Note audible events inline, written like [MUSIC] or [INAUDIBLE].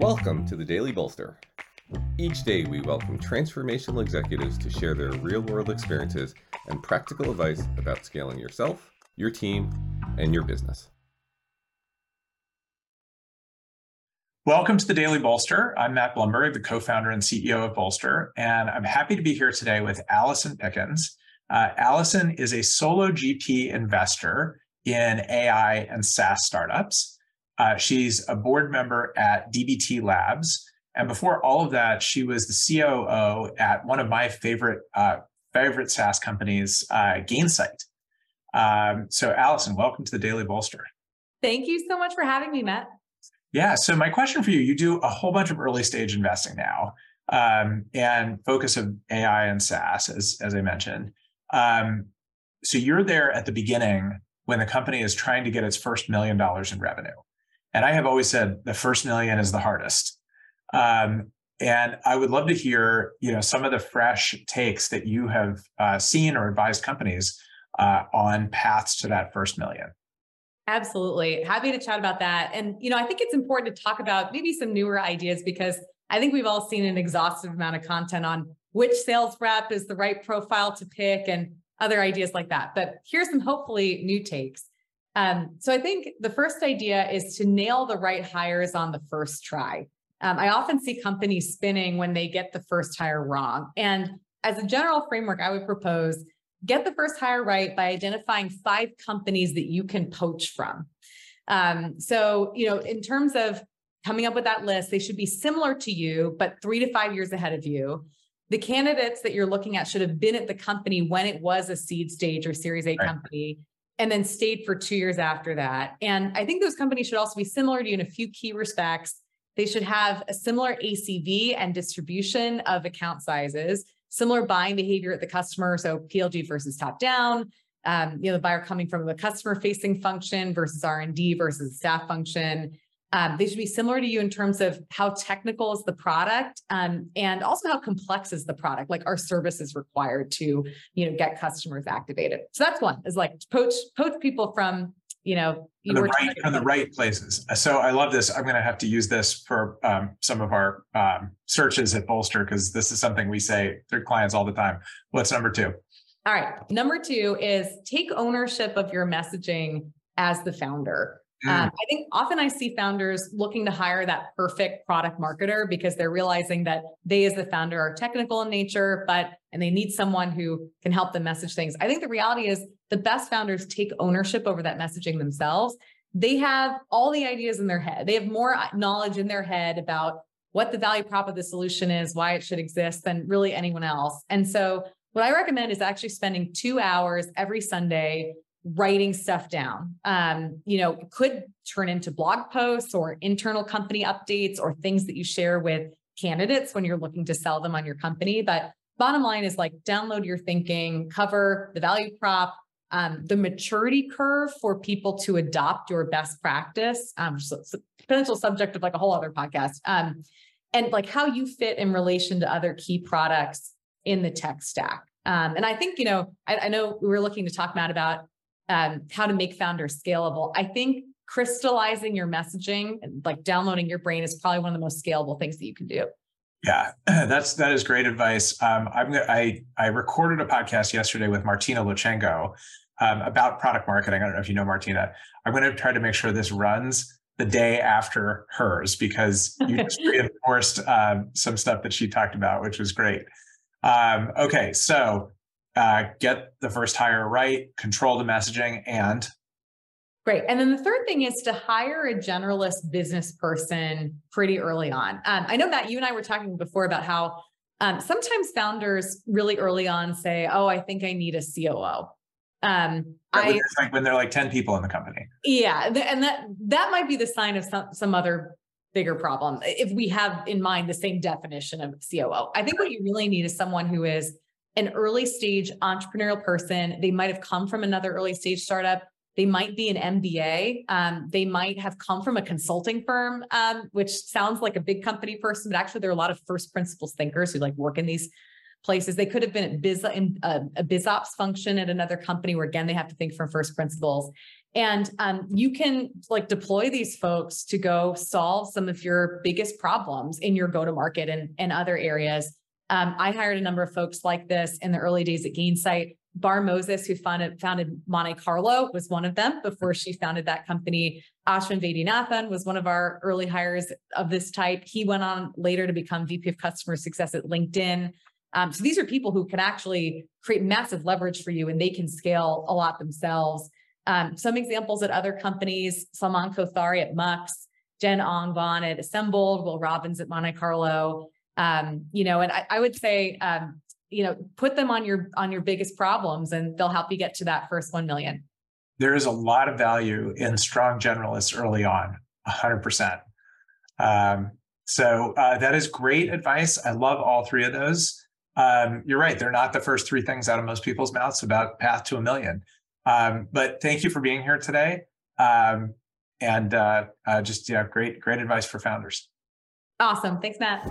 Welcome to the Daily Bolster. Each day, we welcome transformational executives to share their real world experiences and practical advice about scaling yourself, your team, and your business. Welcome to the Daily Bolster. I'm Matt Blumberg, the co founder and CEO of Bolster, and I'm happy to be here today with Allison Pickens. Uh, Allison is a solo GP investor in AI and SaaS startups. Uh, she's a board member at DBT Labs. And before all of that, she was the COO at one of my favorite uh, favorite SaaS companies, uh, Gainsight. Um, so, Allison, welcome to the Daily Bolster. Thank you so much for having me, Matt. Yeah. So, my question for you: you do a whole bunch of early stage investing now, um, and focus of AI and SaaS, as as I mentioned. Um, so, you're there at the beginning when the company is trying to get its first million dollars in revenue. And I have always said the first million is the hardest. Um, and I would love to hear, you know, some of the fresh takes that you have uh, seen or advised companies uh, on paths to that first million. Absolutely. Happy to chat about that. And, you know, I think it's important to talk about maybe some newer ideas because I think we've all seen an exhaustive amount of content on which sales rep is the right profile to pick and other ideas like that. But here's some hopefully new takes. Um, so I think the first idea is to nail the right hires on the first try. Um, I often see companies spinning when they get the first hire wrong. And as a general framework, I would propose get the first hire right by identifying five companies that you can poach from. Um, so, you know, in terms of coming up with that list, they should be similar to you, but three to five years ahead of you. The candidates that you're looking at should have been at the company when it was a seed stage or series A right. company and then stayed for two years after that. And I think those companies should also be similar to you in a few key respects. They should have a similar ACV and distribution of account sizes, similar buying behavior at the customer. So PLG versus top down, um, you know, the buyer coming from the customer facing function versus R&D versus staff function. Um, they should be similar to you in terms of how technical is the product um, and also how complex is the product like our service is required to you know get customers activated? So that's one is like poach poach people from you know you the right from the right places. So i love this. I'm going to have to use this for um, some of our um, searches at bolster because this is something we say to clients all the time. What's number two? All right. Number two is take ownership of your messaging as the founder um. I think often I see founders looking to hire that perfect product marketer because they're realizing that they, as the founder, are technical in nature, but and they need someone who can help them message things. I think the reality is the best founders take ownership over that messaging themselves. They have all the ideas in their head. They have more uh, knowledge in their head about what the value prop of the solution is, why it should exist than really anyone else. And so what I recommend is actually spending two hours every Sunday writing stuff down. Um, you know, could turn into blog posts or internal company updates or things that you share with candidates when you're looking to sell them on your company. But bottom line is like download your thinking, cover the value prop, um, the maturity curve for people to adopt your best practice, um, so potential subject of like a whole other podcast, um, and like how you fit in relation to other key products in the tech stack. Um, and I think, you know, I, I know we were looking to talk, Matt, about um, how to make founders scalable. I think crystallizing your messaging and like downloading your brain is probably one of the most scalable things that you can do. Yeah, [CLEARS THROAT] that's that is great advice. Um, I'm I I recorded a podcast yesterday with Martina Lauchengco um, about product marketing. I don't know if you know Martina. I'm going to try to make sure this runs the day after hers because you [LAUGHS] just reinforced um, some stuff that she talked about, which was great. Um, okay, so uh, get the first hire right, control the messaging, and Great. And then the third thing is to hire a generalist business person pretty early on. Um, I know that you and I were talking before about how um, sometimes founders really early on say, "Oh, I think I need a COO." Um, I like when they're like ten people in the company. Yeah, and that that might be the sign of some some other bigger problem if we have in mind the same definition of COO. I think what you really need is someone who is an early stage entrepreneurial person. They might have come from another early stage startup. They might be an MBA. Um, they might have come from a consulting firm, um, which sounds like a big company person, but actually there are a lot of first principles thinkers who like work in these places. They could have been at biz in a, a biz ops function at another company where again they have to think from first principles. And um, you can like deploy these folks to go solve some of your biggest problems in your go to market and, and other areas. Um, I hired a number of folks like this in the early days at Gainsight. Barr Moses, who founded, founded Monte Carlo, was one of them before she founded that company. Ashwin Vaidyanathan was one of our early hires of this type. He went on later to become VP of Customer Success at LinkedIn. Um, so these are people who can actually create massive leverage for you and they can scale a lot themselves. Um, some examples at other companies, Salman Kothari at Mux, Jen Ongban at Assembled, Will Robbins at Monte Carlo. Um, you know, and I, I would say, um, you know, put them on your on your biggest problems, and they'll help you get to that first one million. There is a lot of value in strong generalists early on, hundred percent. Um, so uh, that is great advice. I love all three of those. Um, you're right; they're not the first three things out of most people's mouths about path to a million. Um, but thank you for being here today. Um, and uh, uh, just yeah, great, great advice for founders. Awesome. Thanks, Matt.